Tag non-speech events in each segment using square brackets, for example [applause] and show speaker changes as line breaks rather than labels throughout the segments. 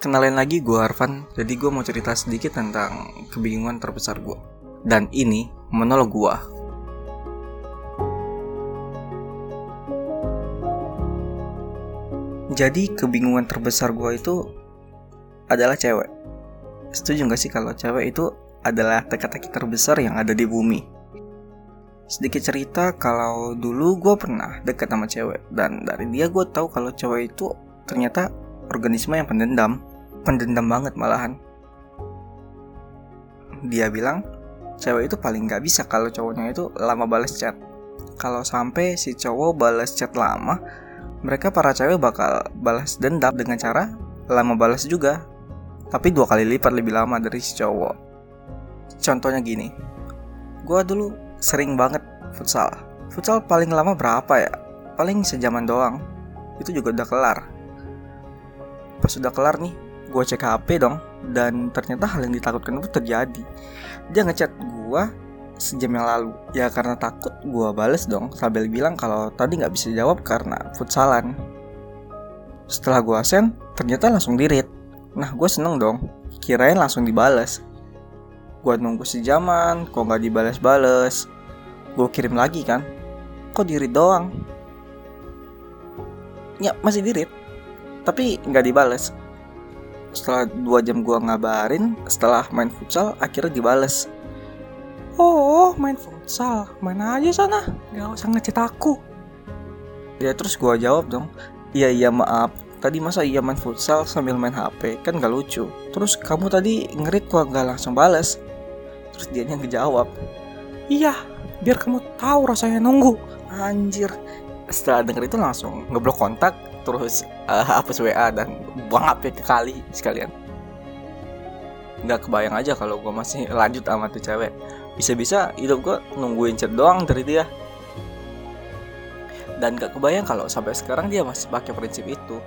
Kenalin lagi gue Arvan, jadi gue mau cerita sedikit tentang kebingungan terbesar gue. Dan ini monolog gue. Jadi kebingungan terbesar gue itu adalah cewek. Setuju gak sih kalau cewek itu adalah teka-teki terbesar yang ada di bumi? Sedikit cerita kalau dulu gue pernah dekat sama cewek dan dari dia gue tahu kalau cewek itu ternyata organisme yang pendendam pendendam banget malahan. Dia bilang cewek itu paling gak bisa kalau cowoknya itu lama balas chat. Kalau sampai si cowok balas chat lama mereka para cewek bakal balas dendam dengan cara lama balas juga. Tapi dua kali lipat lebih lama dari si cowok. Contohnya gini gue dulu sering banget futsal. Futsal paling lama berapa ya? Paling sejaman doang. Itu juga udah kelar. Pas udah kelar nih gue cek HP dong dan ternyata hal yang ditakutkan itu terjadi. Dia ngechat gue sejam yang lalu. Ya karena takut gue bales dong sambil bilang kalau tadi nggak bisa jawab karena futsalan. Setelah gue send ternyata langsung dirit nah gue seneng dong kirain langsung dibales. Gue nunggu sejaman kok nggak dibales-bales? Gue kirim lagi kan kok dirit doang? Ya masih dirit tapi nggak dibales setelah dua jam gua ngabarin setelah main futsal akhirnya dibales. Oh main futsal? Main aja sana. Gak usah ngechat aku. Ya terus gua jawab dong. Iya iya maaf. Tadi masa iya main futsal sambil main HP kan gak lucu. Terus kamu tadi ngerit kok gak langsung bales. Terus dia yang ngejawab. Iya biar kamu tahu rasanya nunggu. Anjir setelah denger itu langsung ngeblok kontak terus uh, hapus WA dan buang HP kali sekalian. Nggak kebayang aja kalau gue masih [laughs] lanjut sama tuh cewek. Bisa-bisa hidup gue nungguin chat doang dari dia. Dan gak kebayang kalau sampai sekarang dia masih pakai prinsip itu.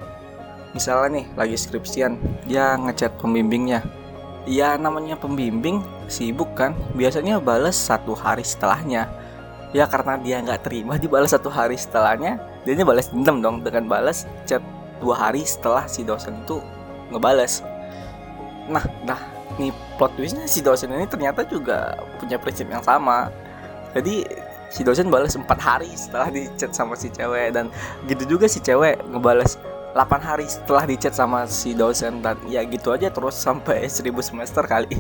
Misalnya nih lagi skripsian dia ngechat pembimbingnya. Ya namanya pembimbing sibuk kan? Biasanya balas satu hari setelahnya ya karena dia nggak terima dibalas satu hari setelahnya dia balas dendam dong dengan balas chat dua hari setelah si dosen itu ngebales. Nah nah nih plot twistnya si dosen ini ternyata juga punya prinsip yang sama. Jadi si dosen balas empat hari setelah di chat sama si cewek dan gitu juga si cewek ngebales 8 hari setelah di chat sama si dosen dan ya gitu aja terus sampai 1000 semester kali